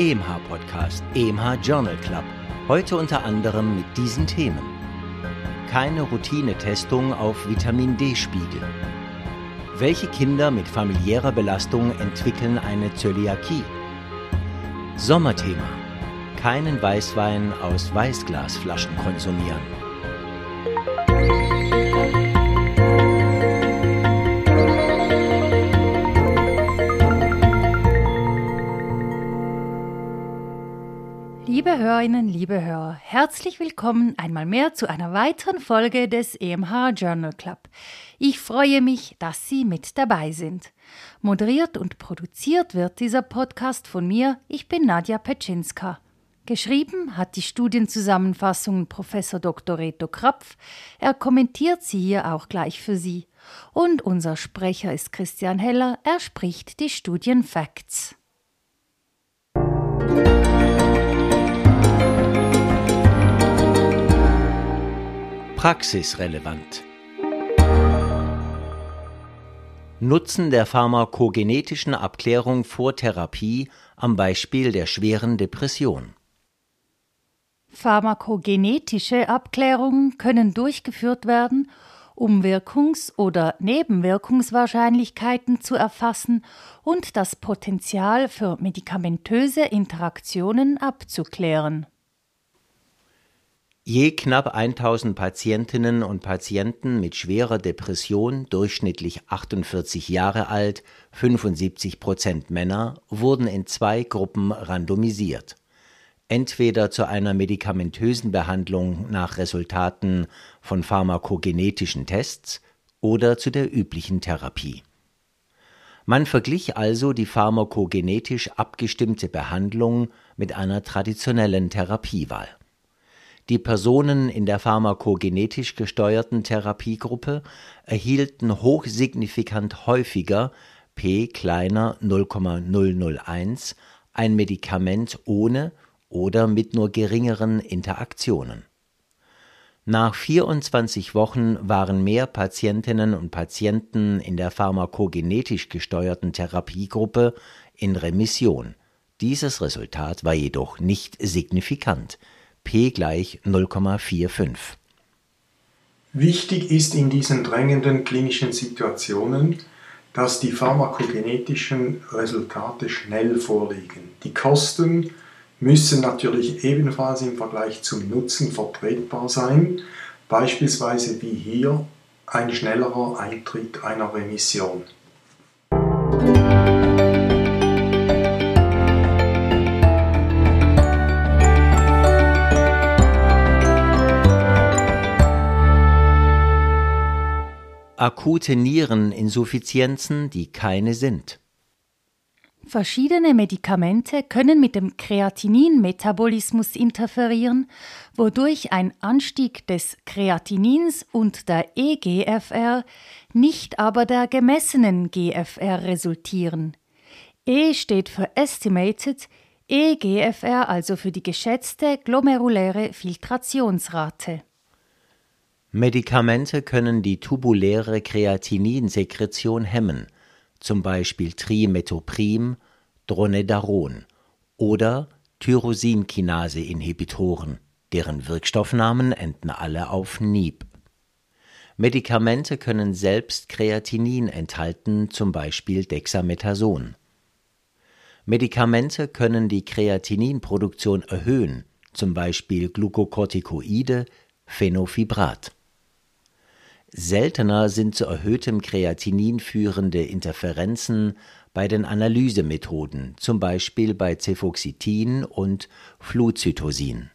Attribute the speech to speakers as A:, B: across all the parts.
A: EMH Podcast, EMH Journal Club. Heute unter anderem mit diesen Themen. Keine Routinetestung auf Vitamin D-Spiegel. Welche Kinder mit familiärer Belastung entwickeln eine Zöliakie? Sommerthema. Keinen Weißwein aus Weißglasflaschen konsumieren.
B: Liebe Hörerinnen, liebe Hörer, herzlich willkommen einmal mehr zu einer weiteren Folge des EMH Journal Club. Ich freue mich, dass Sie mit dabei sind. Moderiert und produziert wird dieser Podcast von mir. Ich bin Nadja Petschinska. Geschrieben hat die Studienzusammenfassung Professor Dr. Reto Krapf. Er kommentiert sie hier auch gleich für Sie. Und unser Sprecher ist Christian Heller. Er spricht die Studienfacts.
A: Praxisrelevant. Nutzen der pharmakogenetischen Abklärung vor Therapie am Beispiel der schweren Depression.
B: Pharmakogenetische Abklärungen können durchgeführt werden, um Wirkungs- oder Nebenwirkungswahrscheinlichkeiten zu erfassen und das Potenzial für medikamentöse Interaktionen abzuklären.
A: Je knapp 1000 Patientinnen und Patienten mit schwerer Depression, durchschnittlich 48 Jahre alt, 75 Prozent Männer, wurden in zwei Gruppen randomisiert. Entweder zu einer medikamentösen Behandlung nach Resultaten von pharmakogenetischen Tests oder zu der üblichen Therapie. Man verglich also die pharmakogenetisch abgestimmte Behandlung mit einer traditionellen Therapiewahl. Die Personen in der pharmakogenetisch gesteuerten Therapiegruppe erhielten hochsignifikant häufiger p kleiner 0,001 ein Medikament ohne oder mit nur geringeren Interaktionen. Nach 24 Wochen waren mehr Patientinnen und Patienten in der pharmakogenetisch gesteuerten Therapiegruppe in Remission. Dieses Resultat war jedoch nicht signifikant p gleich 0,45.
C: Wichtig ist in diesen drängenden klinischen Situationen, dass die pharmakogenetischen Resultate schnell vorliegen. Die Kosten müssen natürlich ebenfalls im Vergleich zum Nutzen vertretbar sein, beispielsweise wie hier ein schnellerer Eintritt einer Remission.
A: Akute Niereninsuffizienzen, die keine sind.
B: Verschiedene Medikamente können mit dem Kreatinin-Metabolismus interferieren, wodurch ein Anstieg des Kreatinins und der EGFR, nicht aber der gemessenen GFR resultieren. E steht für Estimated, EGFR also für die geschätzte glomeruläre Filtrationsrate.
A: Medikamente können die tubuläre Kreatininsekretion hemmen, zum Beispiel Trimetoprim, Dronedaron oder Tyrosinkinase-Inhibitoren, deren Wirkstoffnamen enden alle auf NIB. Medikamente können selbst Kreatinin enthalten, zum Beispiel Dexamethason. Medikamente können die Kreatininproduktion erhöhen, zum Beispiel Glukokortikoide, Phenofibrat. Seltener sind zu erhöhtem Kreatinin führende Interferenzen bei den Analysemethoden, zum Beispiel bei Cefoxitin und Flucytosin.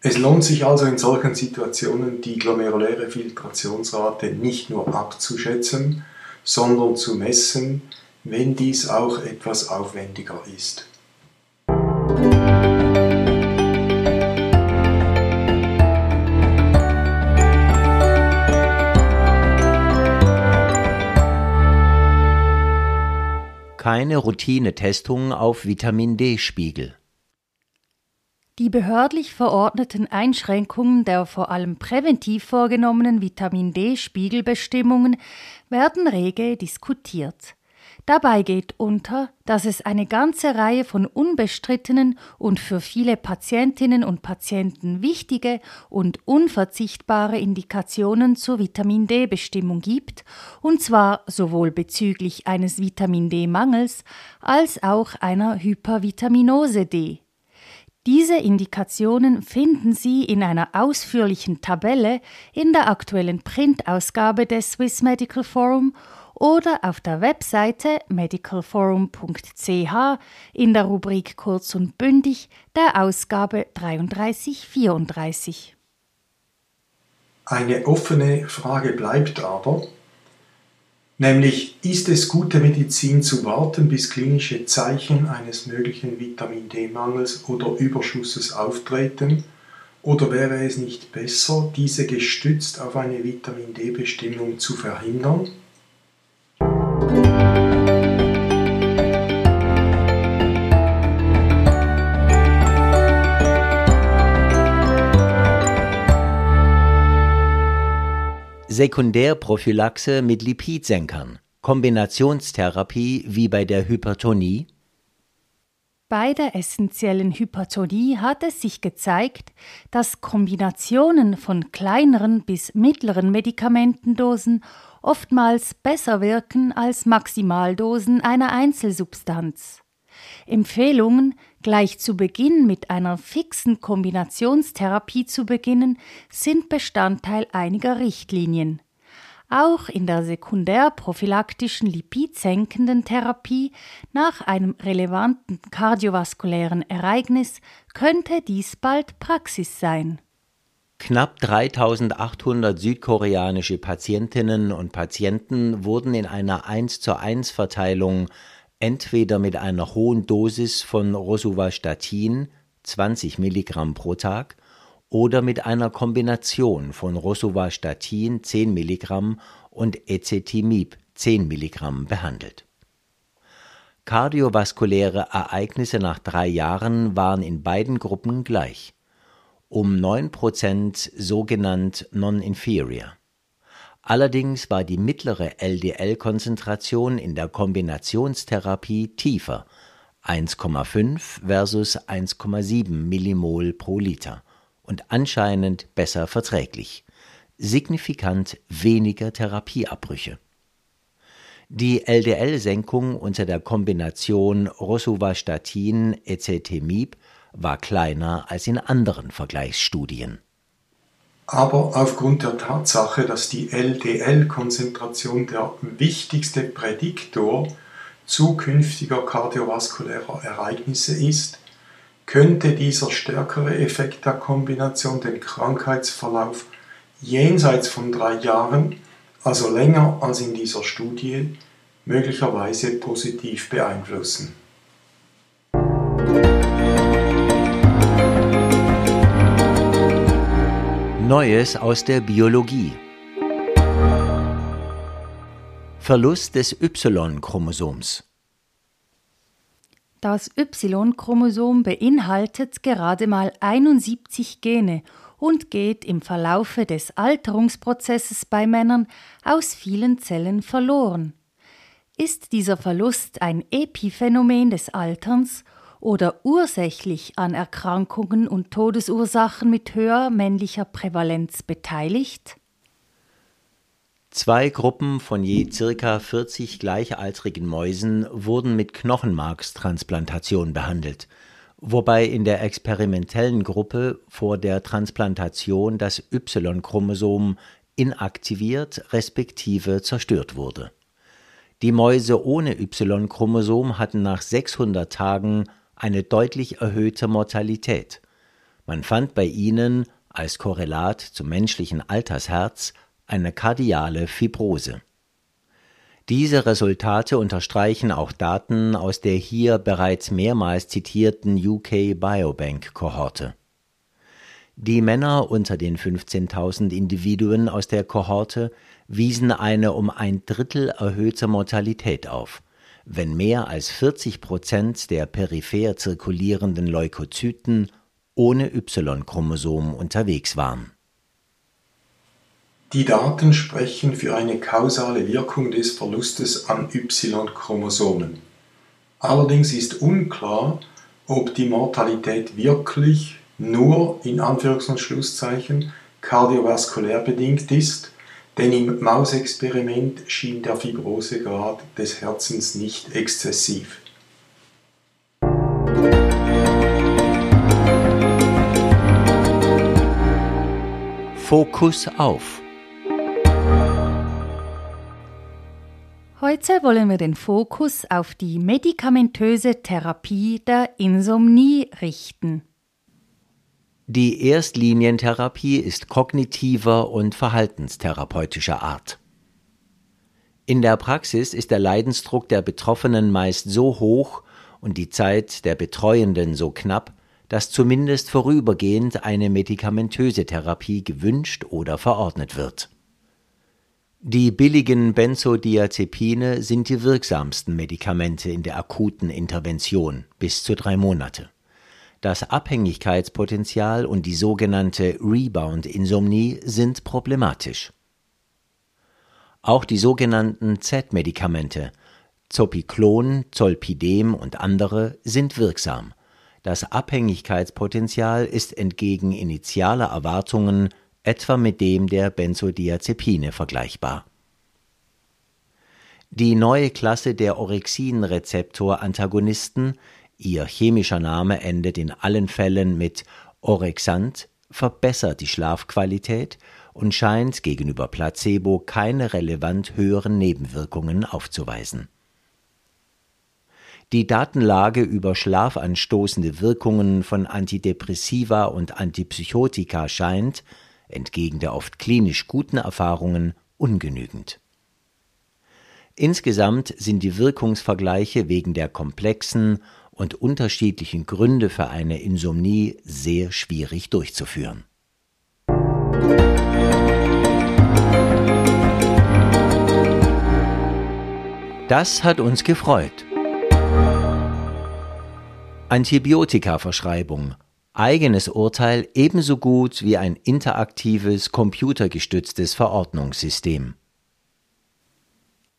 C: Es lohnt sich also in solchen Situationen die glomeruläre Filtrationsrate nicht nur abzuschätzen, sondern zu messen, wenn dies auch etwas aufwendiger ist.
A: Keine Routinetestung auf Vitamin D-Spiegel.
B: Die behördlich verordneten Einschränkungen der vor allem präventiv vorgenommenen Vitamin D-Spiegelbestimmungen werden rege diskutiert. Dabei geht unter, dass es eine ganze Reihe von unbestrittenen und für viele Patientinnen und Patienten wichtige und unverzichtbare Indikationen zur Vitamin D-Bestimmung gibt, und zwar sowohl bezüglich eines Vitamin D-Mangels als auch einer Hypervitaminose D. Diese Indikationen finden Sie in einer ausführlichen Tabelle in der aktuellen Printausgabe des Swiss Medical Forum oder auf der Webseite medicalforum.ch in der Rubrik Kurz und bündig der Ausgabe 3334.
C: Eine offene Frage bleibt aber, nämlich ist es gute Medizin zu warten, bis klinische Zeichen eines möglichen Vitamin D-Mangels oder Überschusses auftreten, oder wäre es nicht besser, diese gestützt auf eine Vitamin D-Bestimmung zu verhindern?
A: Sekundärprophylaxe mit Lipidsenkern, Kombinationstherapie wie bei der Hypertonie?
B: Bei der essentiellen Hypertonie hat es sich gezeigt, dass Kombinationen von kleineren bis mittleren Medikamentendosen oftmals besser wirken als Maximaldosen einer Einzelsubstanz. Empfehlungen, gleich zu Beginn mit einer fixen Kombinationstherapie zu beginnen, sind Bestandteil einiger Richtlinien. Auch in der sekundärprophylaktischen lipidsenkenden Therapie nach einem relevanten kardiovaskulären Ereignis könnte dies bald Praxis sein.
A: Knapp 3800 südkoreanische Patientinnen und Patienten wurden in einer 1 zu 1 Verteilung entweder mit einer hohen Dosis von Rosuvastatin 20 Milligramm pro Tag oder mit einer Kombination von Rosuvastatin 10 Milligramm und Ezetimieb 10 Milligramm behandelt. Kardiovaskuläre Ereignisse nach drei Jahren waren in beiden Gruppen gleich um 9% sogenannt non-inferior. Allerdings war die mittlere LDL-Konzentration in der Kombinationstherapie tiefer, 1,5 versus 1,7 Millimol pro Liter und anscheinend besser verträglich, signifikant weniger Therapieabbrüche. Die LDL-Senkung unter der Kombination Rosuvastatin-Ezetimieb war kleiner als in anderen Vergleichsstudien.
C: Aber aufgrund der Tatsache, dass die LDL-Konzentration der wichtigste Prädiktor zukünftiger kardiovaskulärer Ereignisse ist, könnte dieser stärkere Effekt der Kombination den Krankheitsverlauf jenseits von drei Jahren, also länger als in dieser Studie, möglicherweise positiv beeinflussen.
A: Neues aus der Biologie. Verlust des Y-Chromosoms.
B: Das Y-Chromosom beinhaltet gerade mal 71 Gene und geht im Verlaufe des Alterungsprozesses bei Männern aus vielen Zellen verloren. Ist dieser Verlust ein Epiphänomen des Alterns oder ursächlich an Erkrankungen und Todesursachen mit höherer männlicher Prävalenz beteiligt?
A: Zwei Gruppen von je circa 40 gleichaltrigen Mäusen wurden mit Knochenmarkstransplantation behandelt, wobei in der experimentellen Gruppe vor der Transplantation das Y-Chromosom inaktiviert respektive zerstört wurde. Die Mäuse ohne Y-Chromosom hatten nach 600 Tagen eine deutlich erhöhte Mortalität. Man fand bei ihnen als Korrelat zum menschlichen Altersherz eine kardiale Fibrose. Diese Resultate unterstreichen auch Daten aus der hier bereits mehrmals zitierten UK Biobank Kohorte. Die Männer unter den 15.000 Individuen aus der Kohorte wiesen eine um ein Drittel erhöhte Mortalität auf wenn mehr als 40 Prozent der peripher zirkulierenden Leukozyten ohne Y-Chromosom unterwegs waren.
C: Die Daten sprechen für eine kausale Wirkung des Verlustes an Y-Chromosomen. Allerdings ist unklar, ob die Mortalität wirklich nur in Anführungs- und Schlusszeichen kardiovaskulär bedingt ist, denn im Mausexperiment schien der Fibrosegrad des Herzens nicht exzessiv.
A: Fokus auf
B: Heute wollen wir den Fokus auf die medikamentöse Therapie der Insomnie richten.
A: Die Erstlinientherapie ist kognitiver und verhaltenstherapeutischer Art. In der Praxis ist der Leidensdruck der Betroffenen meist so hoch und die Zeit der Betreuenden so knapp, dass zumindest vorübergehend eine medikamentöse Therapie gewünscht oder verordnet wird. Die billigen Benzodiazepine sind die wirksamsten Medikamente in der akuten Intervention bis zu drei Monate. Das Abhängigkeitspotenzial und die sogenannte Rebound-Insomnie sind problematisch. Auch die sogenannten Z-Medikamente Zopiclon, Zolpidem und andere sind wirksam. Das Abhängigkeitspotenzial ist entgegen initialer Erwartungen etwa mit dem der Benzodiazepine vergleichbar. Die neue Klasse der Orexin-Rezeptor-Antagonisten, ihr chemischer Name endet in allen Fällen mit Orexant, verbessert die Schlafqualität und scheint gegenüber Placebo keine relevant höheren Nebenwirkungen aufzuweisen. Die Datenlage über schlafanstoßende Wirkungen von Antidepressiva und Antipsychotika scheint, entgegen der oft klinisch guten Erfahrungen, ungenügend. Insgesamt sind die Wirkungsvergleiche wegen der komplexen und unterschiedlichen Gründe für eine Insomnie sehr schwierig durchzuführen. Das hat uns gefreut. Antibiotikaverschreibung eigenes Urteil ebenso gut wie ein interaktives, computergestütztes Verordnungssystem.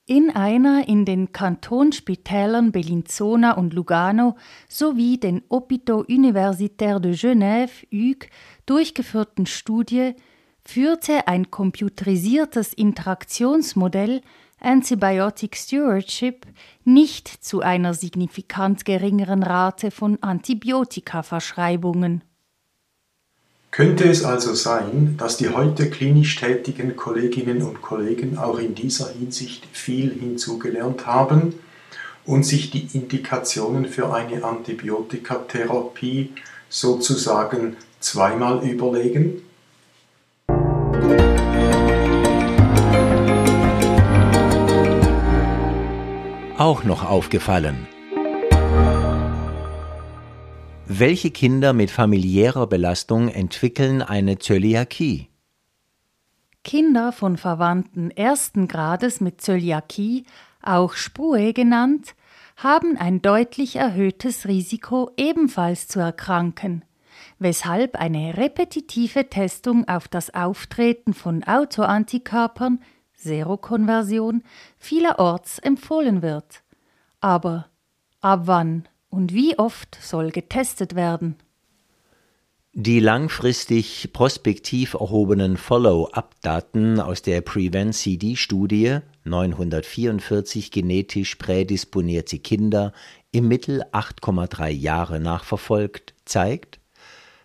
B: In einer in den Kantonsspitälern Bellinzona und Lugano sowie den Hôpitaux Universitaires de Genève (HUG) durchgeführten Studie führte ein computerisiertes Interaktionsmodell Antibiotic Stewardship nicht zu einer signifikant geringeren Rate von Antibiotikaverschreibungen.
C: Könnte es also sein, dass die heute klinisch tätigen Kolleginnen und Kollegen auch in dieser Hinsicht viel hinzugelernt haben und sich die Indikationen für eine Antibiotikatherapie sozusagen zweimal überlegen?
A: auch noch aufgefallen. Welche Kinder mit familiärer Belastung entwickeln eine Zöliakie?
B: Kinder von Verwandten ersten Grades mit Zöliakie, auch Sprue genannt, haben ein deutlich erhöhtes Risiko, ebenfalls zu erkranken, weshalb eine repetitive Testung auf das Auftreten von Autoantikörpern Serokonversion vielerorts empfohlen wird. Aber ab wann und wie oft soll getestet werden?
A: Die langfristig prospektiv erhobenen Follow-up-Daten aus der Prevent-CD-Studie 944 genetisch prädisponierte Kinder im Mittel 8,3 Jahre nachverfolgt zeigt,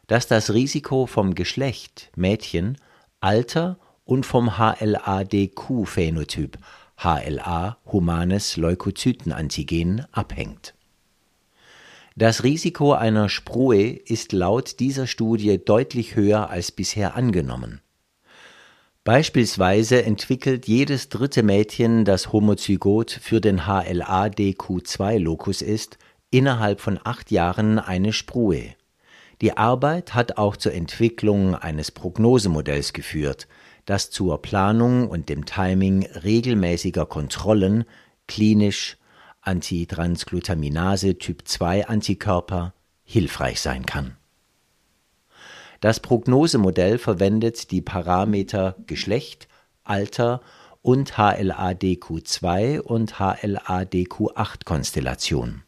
A: dass das Risiko vom Geschlecht Mädchen, Alter und vom HLA-DQ-Phänotyp HLA humanes Leukozytenantigen abhängt. Das Risiko einer Sprue ist laut dieser Studie deutlich höher als bisher angenommen. Beispielsweise entwickelt jedes dritte Mädchen, das homozygot für den HLA-DQ2-Lokus ist, innerhalb von acht Jahren eine Sprue. Die Arbeit hat auch zur Entwicklung eines Prognosemodells geführt, das zur Planung und dem Timing regelmäßiger Kontrollen klinisch Antitransglutaminase Typ 2 Antikörper hilfreich sein kann. Das Prognosemodell verwendet die Parameter Geschlecht, Alter und HLA-DQ2 und HLA-DQ8-Konstellation.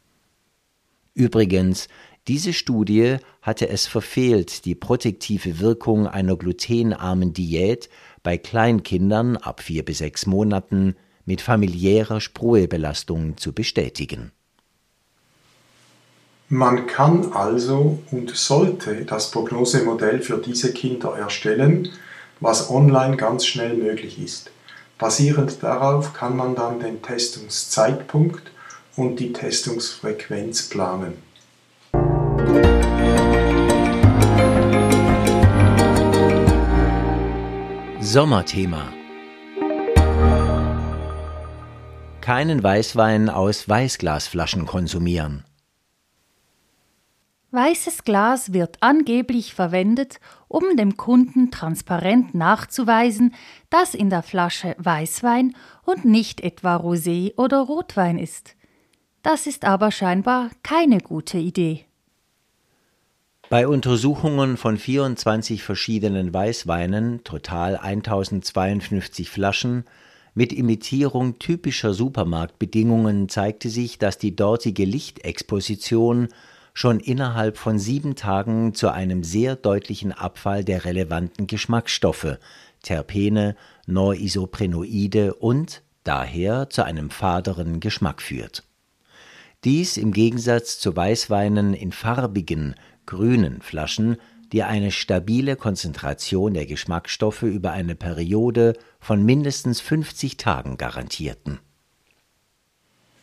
A: Übrigens, diese Studie hatte es verfehlt, die protektive Wirkung einer glutenarmen Diät bei Kleinkindern ab vier bis sechs Monaten mit familiärer Spröebelastung zu bestätigen.
C: Man kann also und sollte das Prognosemodell für diese Kinder erstellen, was online ganz schnell möglich ist. Basierend darauf kann man dann den Testungszeitpunkt und die Testungsfrequenz planen.
A: Sommerthema Keinen Weißwein aus Weißglasflaschen konsumieren.
B: Weißes Glas wird angeblich verwendet, um dem Kunden transparent nachzuweisen, dass in der Flasche Weißwein und nicht etwa Rosé oder Rotwein ist. Das ist aber scheinbar keine gute Idee.
A: Bei Untersuchungen von 24 verschiedenen Weißweinen, total 1052 Flaschen, mit Imitierung typischer Supermarktbedingungen zeigte sich, dass die dortige Lichtexposition schon innerhalb von sieben Tagen zu einem sehr deutlichen Abfall der relevanten Geschmacksstoffe, Terpene, Norisoprenoide und daher zu einem faderen Geschmack führt. Dies im Gegensatz zu Weißweinen in farbigen, grünen Flaschen, die eine stabile Konzentration der Geschmacksstoffe über eine Periode von mindestens 50 Tagen garantierten.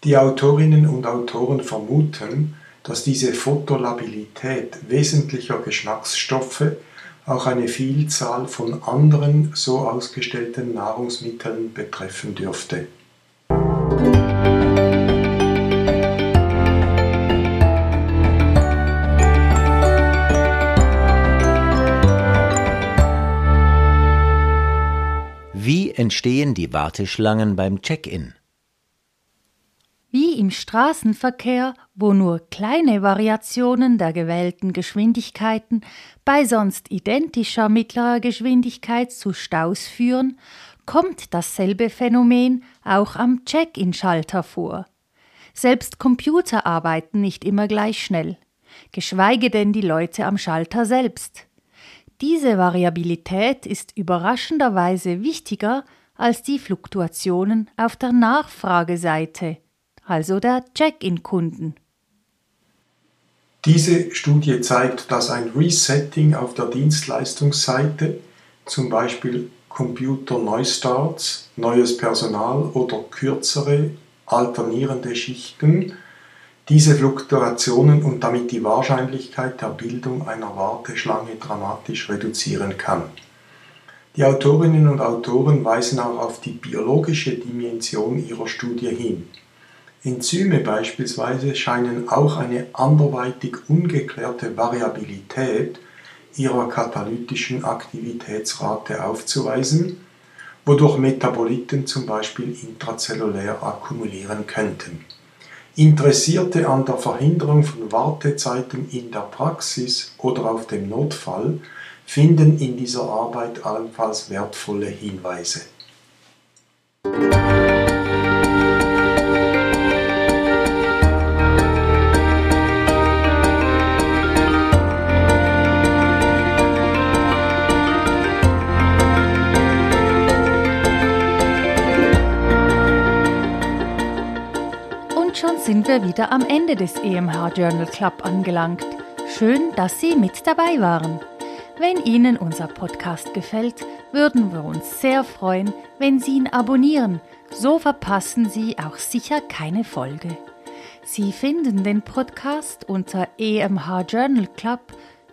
C: Die Autorinnen und Autoren vermuten, dass diese Photolabilität wesentlicher Geschmacksstoffe auch eine Vielzahl von anderen so ausgestellten Nahrungsmitteln betreffen dürfte.
A: Entstehen die Warteschlangen beim Check-in?
B: Wie im Straßenverkehr, wo nur kleine Variationen der gewählten Geschwindigkeiten bei sonst identischer mittlerer Geschwindigkeit zu Staus führen, kommt dasselbe Phänomen auch am Check-in-Schalter vor. Selbst Computer arbeiten nicht immer gleich schnell, geschweige denn die Leute am Schalter selbst. Diese Variabilität ist überraschenderweise wichtiger als die Fluktuationen auf der Nachfrageseite also der Check-in-Kunden.
C: Diese Studie zeigt, dass ein Resetting auf der Dienstleistungsseite, zum Beispiel Computer Neustarts, neues Personal oder kürzere, alternierende Schichten, diese Fluktuationen und damit die Wahrscheinlichkeit der Bildung einer Warteschlange dramatisch reduzieren kann. Die Autorinnen und Autoren weisen auch auf die biologische Dimension ihrer Studie hin. Enzyme beispielsweise scheinen auch eine anderweitig ungeklärte Variabilität ihrer katalytischen Aktivitätsrate aufzuweisen, wodurch Metaboliten zum Beispiel intrazellulär akkumulieren könnten. Interessierte an der Verhinderung von Wartezeiten in der Praxis oder auf dem Notfall finden in dieser Arbeit allenfalls wertvolle Hinweise.
B: Sind wir wieder am Ende des EMH Journal Club angelangt. Schön, dass Sie mit dabei waren. Wenn Ihnen unser Podcast gefällt, würden wir uns sehr freuen, wenn Sie ihn abonnieren. So verpassen Sie auch sicher keine Folge. Sie finden den Podcast unter EMH Journal Club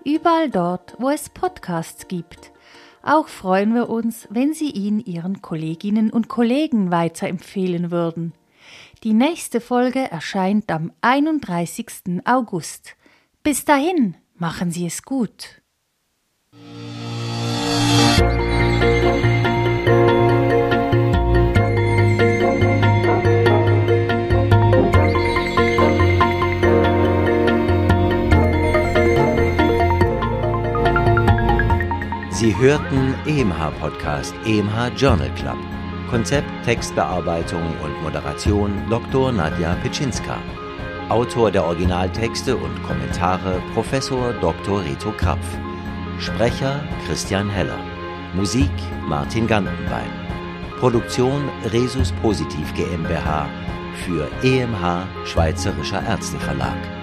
B: überall dort, wo es Podcasts gibt. Auch freuen wir uns, wenn Sie ihn Ihren Kolleginnen und Kollegen weiterempfehlen würden. Die nächste Folge erscheint am 31. August. Bis dahin, machen Sie es gut.
A: Sie hörten EMH Podcast, EMH Journal Club. Konzept, Textbearbeitung und Moderation Dr. Nadja Pitschinska. Autor der Originaltexte und Kommentare Professor Dr. Rito Krapf. Sprecher Christian Heller. Musik Martin Gantenbein. Produktion Resus Positiv GmbH für EMH Schweizerischer Ärzteverlag.